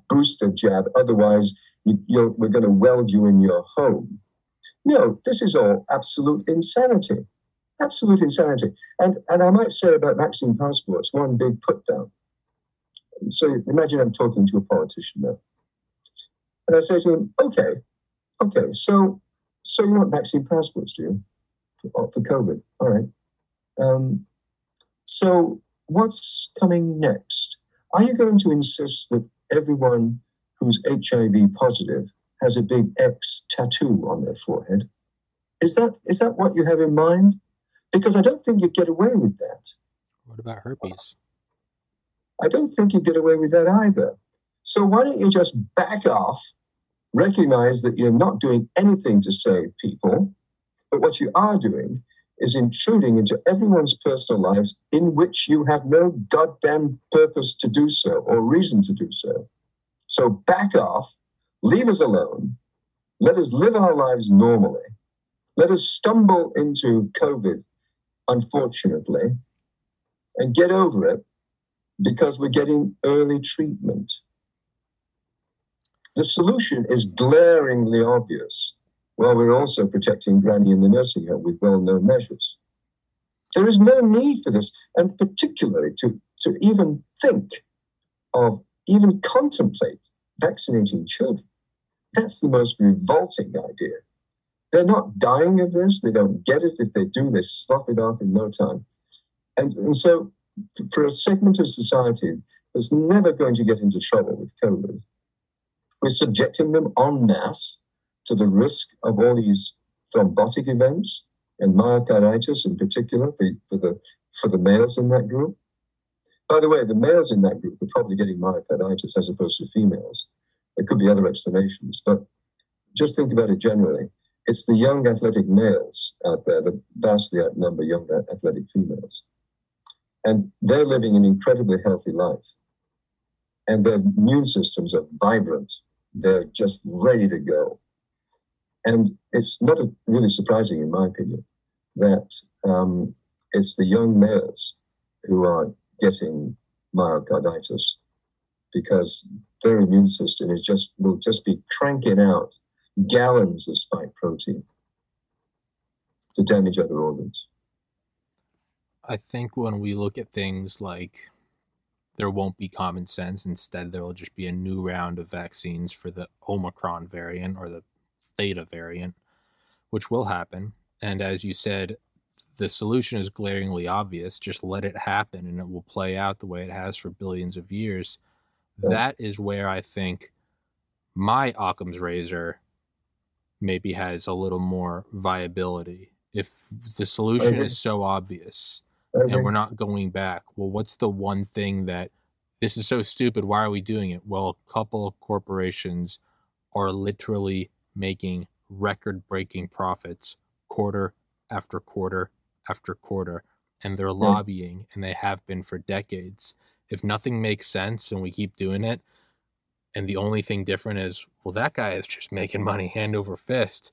booster jab? Otherwise, you, we're going to weld you in your home. No, this is all absolute insanity. Absolute insanity. And and I might say about vaccine passports one big put down. So imagine I'm talking to a politician now, and I say to him, "Okay, okay, so so you want vaccine passports, do you?" for, for COVID. All right. Um, so, what's coming next? Are you going to insist that everyone who's HIV positive has a big X tattoo on their forehead? Is that is that what you have in mind? Because I don't think you'd get away with that. What about herpes? I don't think you'd get away with that either. So why don't you just back off, recognize that you're not doing anything to save people, but what you are doing is intruding into everyone's personal lives in which you have no goddamn purpose to do so or reason to do so. So back off, leave us alone, let us live our lives normally, let us stumble into COVID, unfortunately, and get over it because we're getting early treatment. The solution is glaringly obvious while we're also protecting Granny in the nursing home with well known measures. There is no need for this, and particularly to, to even think of, even contemplate vaccinating children. That's the most revolting idea. They're not dying of this, they don't get it. If they do, they slough it off in no time. And, and so, for a segment of society that's never going to get into trouble with COVID, we're subjecting them en masse to the risk of all these thrombotic events and myocarditis in particular for, for the for the males in that group. By the way, the males in that group are probably getting myocarditis as opposed to females. There could be other explanations, but just think about it generally. It's the young athletic males out there that vastly outnumber young athletic females. And they're living an incredibly healthy life. And their immune systems are vibrant. They're just ready to go. And it's not really surprising, in my opinion, that um, it's the young males who are getting myocarditis because their immune system is just will just be cranking out gallons of spike protein to damage other organs. I think when we look at things like there won't be common sense, instead, there will just be a new round of vaccines for the Omicron variant or the Theta variant, which will happen. And as you said, the solution is glaringly obvious. Just let it happen and it will play out the way it has for billions of years. Yeah. That is where I think my Occam's razor maybe has a little more viability. If the solution is so obvious and we're not going back, well, what's the one thing that this is so stupid? Why are we doing it? Well, a couple of corporations are literally making record breaking profits quarter after quarter after quarter, and they're hmm. lobbying, and they have been for decades. If nothing makes sense and we keep doing it, and the only thing different is, well, that guy is just making money hand over fist.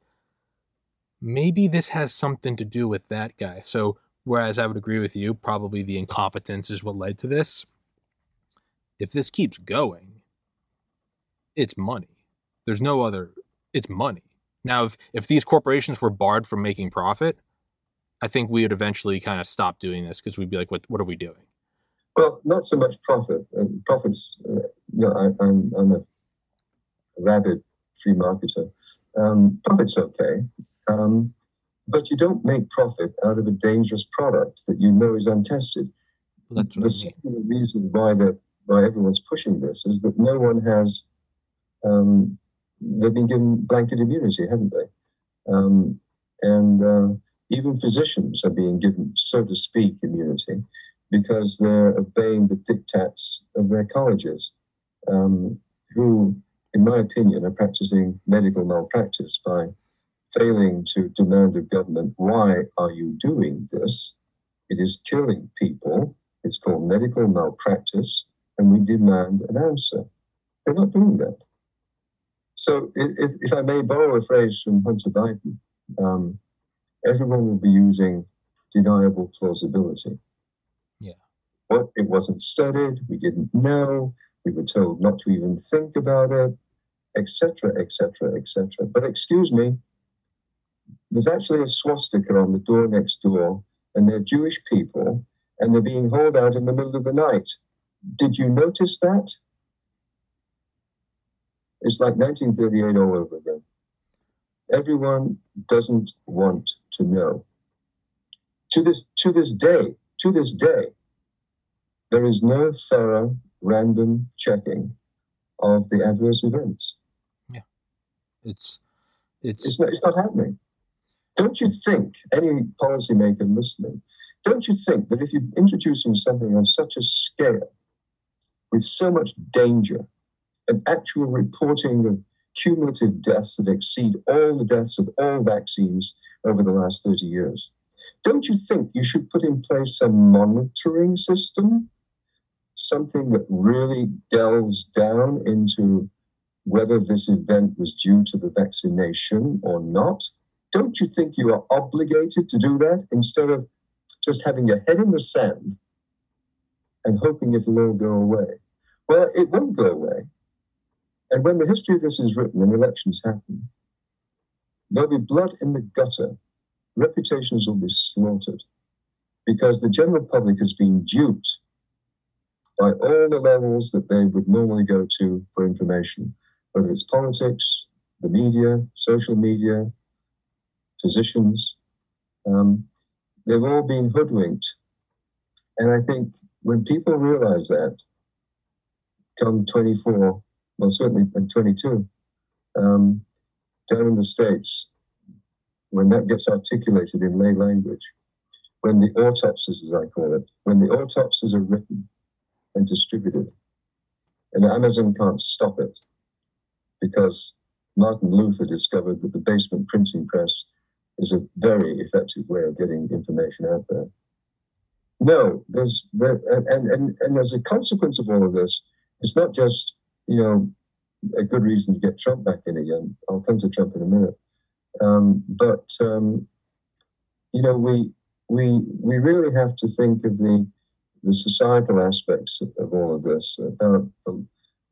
Maybe this has something to do with that guy. So, whereas I would agree with you, probably the incompetence is what led to this. If this keeps going, it's money. There's no other, it's money. Now, if, if these corporations were barred from making profit, I think we would eventually kind of stop doing this because we'd be like, what, what are we doing? Well, not so much profit. And profits, uh, you know, I, am I'm, I'm a rabid free marketer. Um, profit's okay. Um, but you don't make profit out of a dangerous product that you know is untested. Well, the I mean. reason why that why everyone's pushing this is that no one has um, they've been given blanket immunity, haven't they? Um, and uh, even physicians are being given, so to speak, immunity because they're obeying the diktats of their colleges, um, who, in my opinion, are practicing medical malpractice by failing to demand of government, why are you doing this? It is killing people. It's called medical malpractice, and we demand an answer. They're not doing that. So, if, if I may borrow a phrase from Hunter Biden, um, everyone will be using deniable plausibility. Yeah. What it wasn't studied, we didn't know, we were told not to even think about it, etc., etc., etc. But excuse me, there's actually a swastika on the door next door, and they're Jewish people, and they're being hauled out in the middle of the night. Did you notice that? It's like 1938 all over again. Everyone doesn't want to know. To this, to this day, to this day, there is no thorough random checking of the adverse events. Yeah, it's it's it's not, it's not happening. Don't you think any policymaker listening? Don't you think that if you're introducing something on such a scale, with so much danger, and actual reporting of cumulative deaths that exceed all the deaths of all vaccines over the last 30 years. Don't you think you should put in place a monitoring system? Something that really delves down into whether this event was due to the vaccination or not? Don't you think you are obligated to do that instead of just having your head in the sand and hoping it'll all go away? Well, it won't go away. And when the history of this is written and elections happen, there'll be blood in the gutter. Reputations will be slaughtered because the general public has been duped by all the levels that they would normally go to for information, whether it's politics, the media, social media, physicians. Um, they've all been hoodwinked. And I think when people realize that, come 24, well, certainly in 22, um, down in the States, when that gets articulated in lay language, when the autopsies, as I call it, when the autopsies are written and distributed, and Amazon can't stop it because Martin Luther discovered that the basement printing press is a very effective way of getting information out there. No, there's the, and, and, and as a consequence of all of this, it's not just you know, a good reason to get Trump back in again. I'll come to Trump in a minute. Um, but um, you know, we we we really have to think of the the societal aspects of, of all of this about the,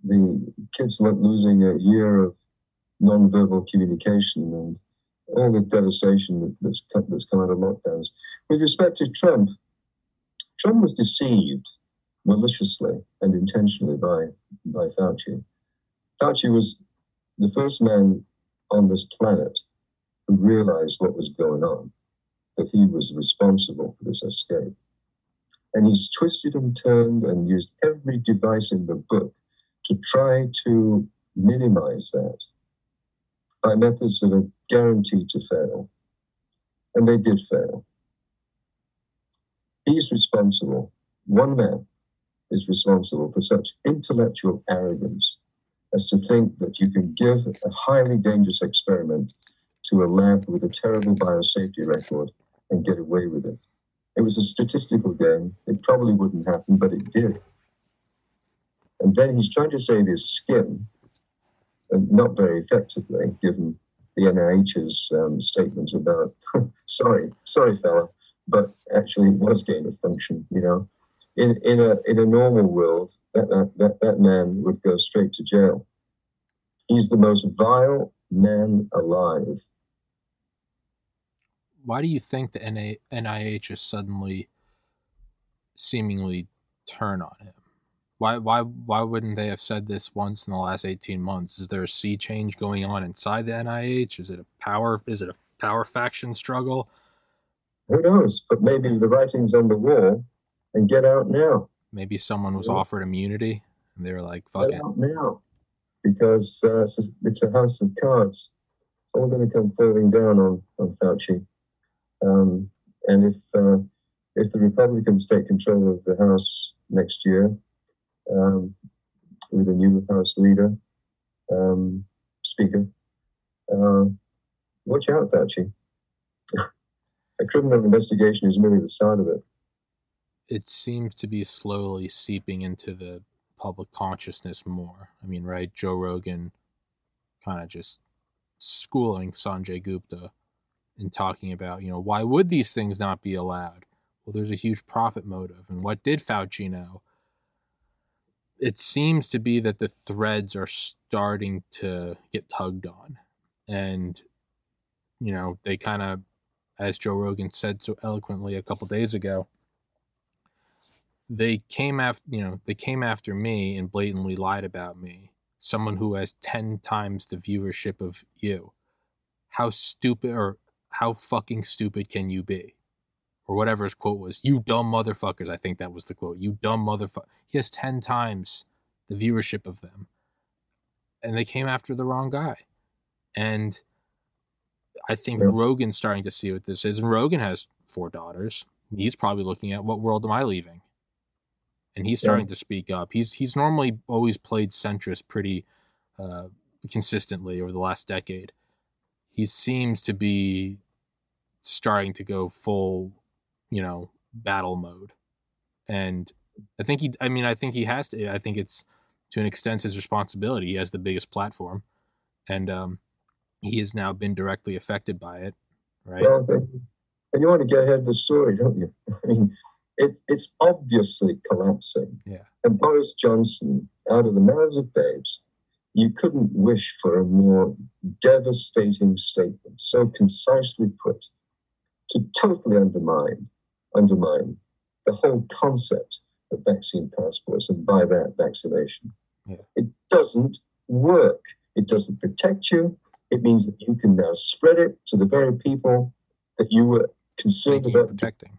the kids losing a year of non-verbal communication and all the devastation that's that's come out of lockdowns. With respect to Trump, Trump was deceived maliciously and intentionally by, by Fauci. Fauci was the first man on this planet who realized what was going on, that he was responsible for this escape. And he's twisted and turned and used every device in the book to try to minimize that by methods that are guaranteed to fail. And they did fail. He's responsible. One man is responsible for such intellectual arrogance as to think that you can give a highly dangerous experiment to a lab with a terrible biosafety record and get away with it. It was a statistical game. It probably wouldn't happen, but it did. And then he's trying to save his skin, and not very effectively, given the NIH's um, statement about, sorry, sorry, fella, but actually it was gain of function, you know. In, in, a, in a normal world, that, that, that man would go straight to jail. He's the most vile man alive. Why do you think the NA, NIH is suddenly seemingly turn on him? Why why why wouldn't they have said this once in the last 18 months? Is there a sea change going on inside the NIH? Is it a power is it a power faction struggle? Who knows? But maybe the writing's on the wall and get out now. Maybe someone was yeah. offered immunity and they were like, fuck get it. Out now. Because uh, it's, a, it's, a, house of cards. It's all going to come falling down on, on Fauci. Um, and if, uh, if the Republicans take control of the House next year, um, with a new House leader, um, Speaker. Uh, watch out, Fauci. a criminal investigation is merely the start of it. It seems to be slowly seeping into the public consciousness more. I mean, right? Joe Rogan kind of just schooling Sanjay Gupta and talking about, you know, why would these things not be allowed? Well, there's a huge profit motive. And what did Fauci know? it seems to be that the threads are starting to get tugged on. And, you know, they kind of, as Joe Rogan said so eloquently a couple days ago, they came after, you know, they came after me and blatantly lied about me. Someone who has 10 times the viewership of you. How stupid or how fucking stupid can you be? or whatever his quote was. You dumb motherfuckers. I think that was the quote. You dumb motherfucker. He has 10 times the viewership of them. And they came after the wrong guy. And I think yeah. Rogan's starting to see what this is. And Rogan has four daughters. He's probably looking at what world am I leaving? And he's starting yeah. to speak up. He's he's normally always played centrist pretty uh, consistently over the last decade. He seems to be starting to go full you know, battle mode. And I think he, I mean, I think he has to, I think it's to an extent his responsibility. He has the biggest platform and um, he has now been directly affected by it. Right. Well, and you want to get ahead of the story, don't you? I mean, it, it's obviously collapsing. Yeah. And Boris Johnson, out of the mouths of babes, you couldn't wish for a more devastating statement, so concisely put, to totally undermine undermine the whole concept of vaccine passports and by that vaccination. Yeah. It doesn't work. It doesn't protect you. It means that you can now spread it to the very people that you were concerned about protecting.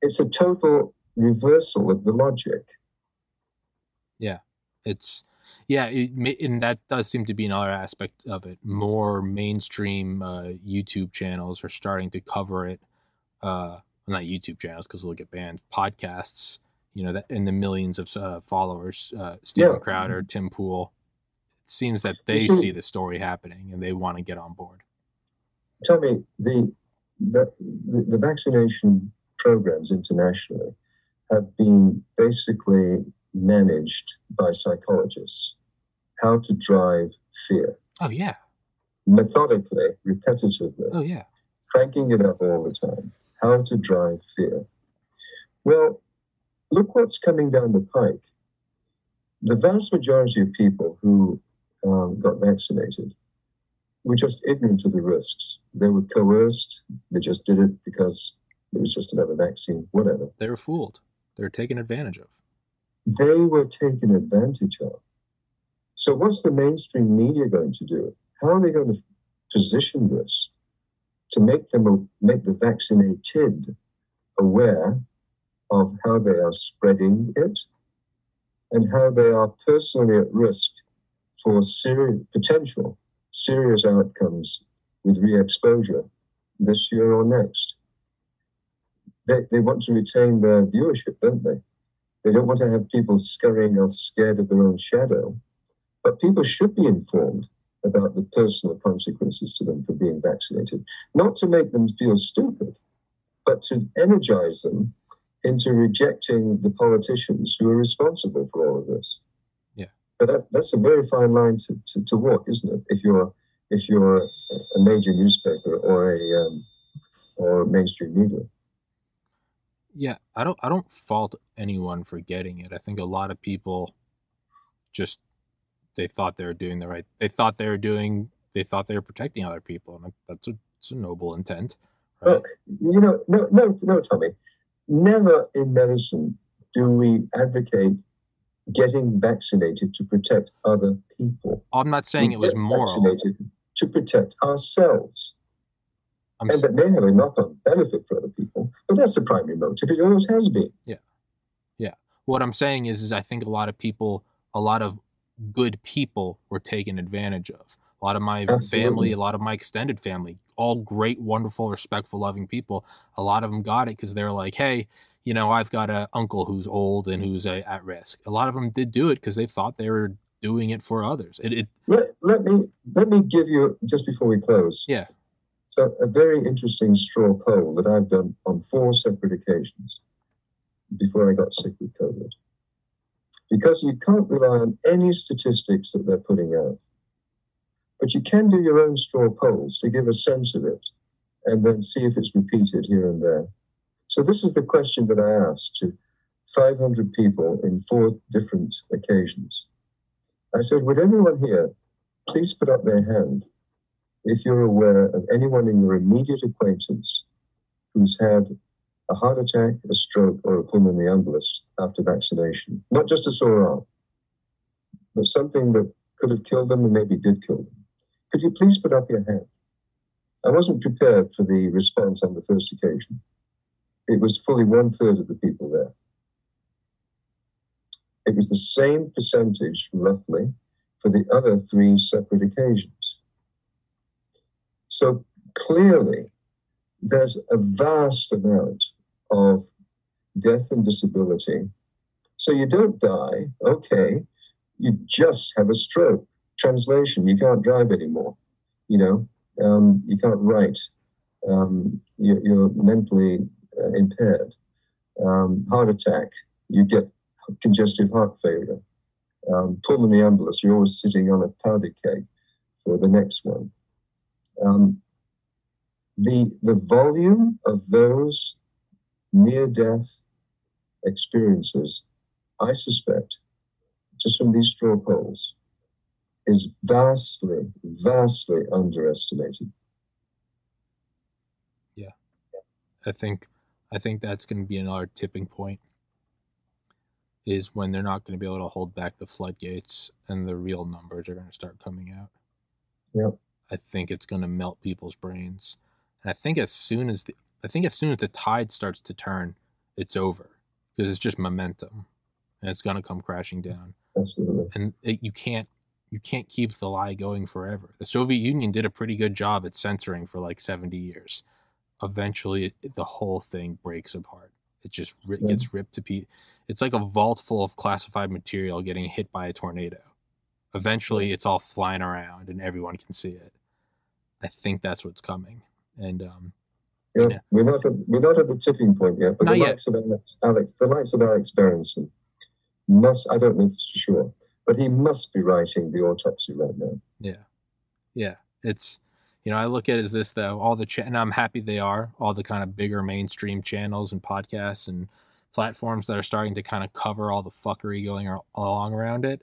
It's a total reversal of the logic. Yeah, it's yeah, it, and that does seem to be another aspect of it. More mainstream uh, YouTube channels are starting to cover it uh, not YouTube channels because they'll get banned, podcasts, you know, that in the millions of uh, followers, uh, Steven yeah. Crowder, Tim Pool. It seems that they see the story happening and they want to get on board. Tell me, the, the, the vaccination programs internationally have been basically managed by psychologists. How to drive fear. Oh, yeah. Methodically, repetitively. Oh, yeah. Cranking it up all the time how to drive fear. Well, look what's coming down the pike. The vast majority of people who um, got vaccinated were just ignorant of the risks. They were coerced. They just did it because it was just another vaccine, whatever. They were fooled. They were taken advantage of. They were taken advantage of. So, what's the mainstream media going to do? How are they going to position this to make them make the vaccinated aware of how they are spreading it and how they are personally at risk for serious potential serious outcomes with re-exposure this year or next. They, they want to retain their viewership, don't they? They don't want to have people scurrying off scared of their own shadow. But people should be informed about the personal consequences to them for being vaccinated, not to make them feel stupid, but to energize them into rejecting the politicians who are responsible for all of this. Yeah. But that, that's a very fine line to, to, to, walk, isn't it? If you're if you're a major newspaper or a um, or mainstream media. Yeah, I don't I don't fault anyone for getting it. I think a lot of people just they thought they were doing the right. They thought they were doing. They thought they were protecting other people, and that's a, it's a noble intent. Right? Well, you know, no, no, no, Tommy. Never in medicine do we advocate getting vaccinated to protect other people. I'm not saying we it was moral. Vaccinated to protect ourselves. I'm and that may have a knock-on benefit for other people, but that's the primary motive. It always has been. Yeah, yeah. What I'm saying is, is I think a lot of people, a lot of good people, were taken advantage of. A lot of my Absolutely. family, a lot of my extended family, all great, wonderful, respectful, loving people. A lot of them got it because they're like, "Hey, you know, I've got an uncle who's old and who's a, at risk. A lot of them did do it because they thought they were doing it for others. It, it, let, let me let me give you just before we close. Yeah. So a very interesting straw poll that I've done on four separate occasions before I got sick with COVID. Because you can't rely on any statistics that they're putting out. But you can do your own straw polls to give a sense of it and then see if it's repeated here and there. So this is the question that I asked to 500 people in four different occasions. I said, would everyone here please put up their hand if you're aware of anyone in your immediate acquaintance who's had a heart attack, a stroke, or a pulmonary embolus after vaccination? Not just a sore arm, but something that could have killed them and maybe did kill them. Could you please put up your hand? I wasn't prepared for the response on the first occasion it was fully one third of the people there. It was the same percentage, roughly, for the other three separate occasions. So clearly, there's a vast amount of death and disability. So you don't die, okay, you just have a stroke. Translation, you can't drive anymore. You know, um, you can't write. Um, you're, you're mentally uh, impaired, um, heart attack, you get congestive heart failure. Um, pulmonary embolus, you're always sitting on a powder keg for the next one. Um, the, the volume of those near death experiences, I suspect, just from these straw polls, is vastly, vastly underestimated. Yeah. I think I think that's going to be another tipping point is when they're not going to be able to hold back the floodgates and the real numbers are going to start coming out. Yep. I think it's going to melt people's brains. And I think as soon as the I think as soon as the tide starts to turn, it's over because it's just momentum and it's going to come crashing down. Absolutely. And it, you can't you can't keep the lie going forever. The Soviet Union did a pretty good job at censoring for like 70 years eventually it, the whole thing breaks apart. It just ri- gets ripped to pieces. It's like a vault full of classified material getting hit by a tornado. Eventually, it's all flying around and everyone can see it. I think that's what's coming. And um, yeah, you know, we're not at, we're not at the tipping point yet. But the likes yet. of Alex, Alex, the likes of Alex Berenson must. I don't know for sure, but he must be writing the autopsy right now. Yeah, yeah. It's you know, I look at it as this though, all the cha- and I'm happy they are all the kind of bigger mainstream channels and podcasts and platforms that are starting to kind of cover all the fuckery going along around it.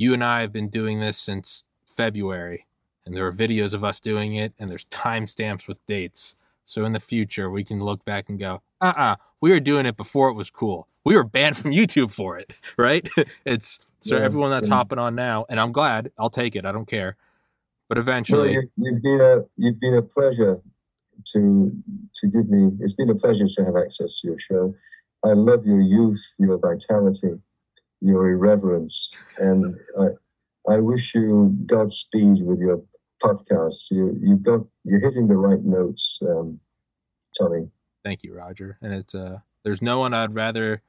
You and I have been doing this since February, and there are videos of us doing it, and there's timestamps with dates. So in the future, we can look back and go, uh uh we were doing it before it was cool. We were banned from YouTube for it, right? it's so Yeah, everyone that's yeah. hopping on now, and I'm glad, I'll take it, I don't care. But eventually, you, you've been a you've been a pleasure to to give me. It's been a pleasure to have access to your show. I love your youth, your vitality, your irreverence, and I I wish you Godspeed with your podcast. You you've got you're hitting the right notes, um, Tommy. thank you, Roger. And it's uh, there's no one I'd rather,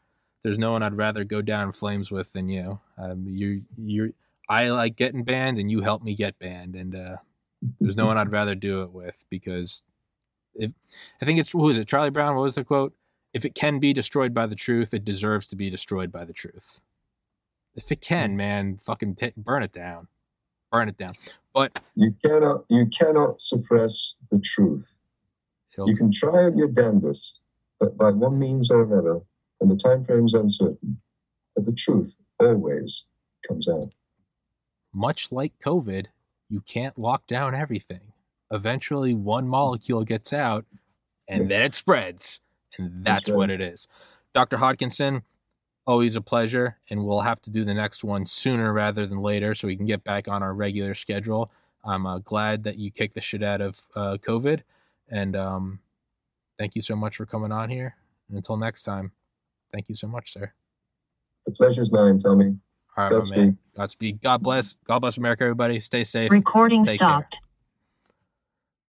there's no one I'd rather go down flames with than you. Um, you you, I like getting banned, and you help me get banned, and uh, there's no one I'd rather do it with because if I think it's who is it Charlie Brown? What was the quote? If it can be destroyed by the truth, it deserves to be destroyed by the truth. If it can, mm. man, fucking t- burn it down, burn it down. But You cannot you cannot suppress the truth. You can try at your damnedest, but by one means or another, and the time frame is uncertain. But the truth always comes out. much like COVID, you can't lock down everything. Eventually, one molecule gets out, and then it spreads, and that's, That's what it is. Dr. Hodkinson, always a pleasure, and we'll have to do the next one sooner rather than later, so we can get back on our regular schedule. I'm uh, glad that you kicked the shit out of uh, COVID, and um, thank you so much for coming on here. And until next time, thank you so much, sir. The pleasure's mine, Tommy. All right, my man. Godspeed. Godspeed. God bless. God bless America, everybody. Stay safe. Recording Take care. stopped.